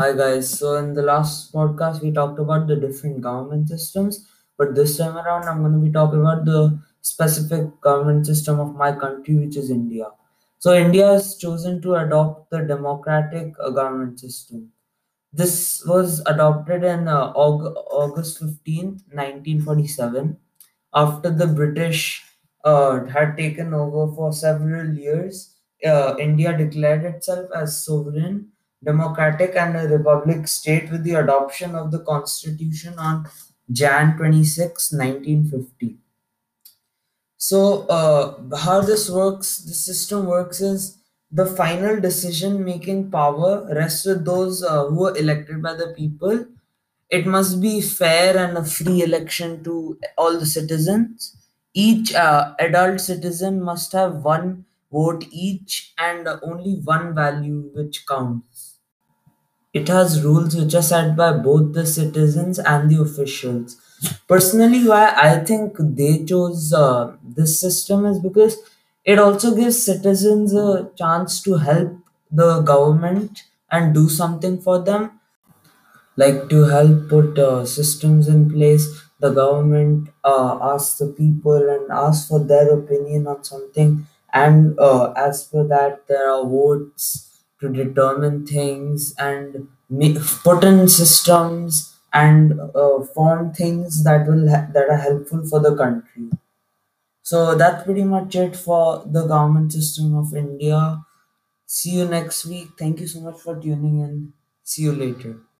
Hi guys. So in the last podcast we talked about the different government systems, but this time around I'm going to be talking about the specific government system of my country, which is India. So India has chosen to adopt the democratic uh, government system. This was adopted in uh, Aug- August 15th, 1947, after the British uh, had taken over for several years. Uh, India declared itself as sovereign, democratic, and a republic state with the adoption of the constitution on Jan 26, 1950. So, uh, how this works, the system works is the final decision making power rests with those uh, who are elected by the people. It must be fair and a free election to all the citizens. Each uh, adult citizen must have one vote each and only one value which counts. It has rules which are set by both the citizens and the officials. Personally, why I think they chose uh, this system is because it also gives citizens a chance to help the government and do something for them like to help put uh, systems in place the government uh, asks the people and asks for their opinion on something and uh, as per that there are votes to determine things and ma- put in systems and uh, form things that will ha- that are helpful for the country. So that's pretty much it for the government system of india. See you next week. Thank you so much for tuning in. See you later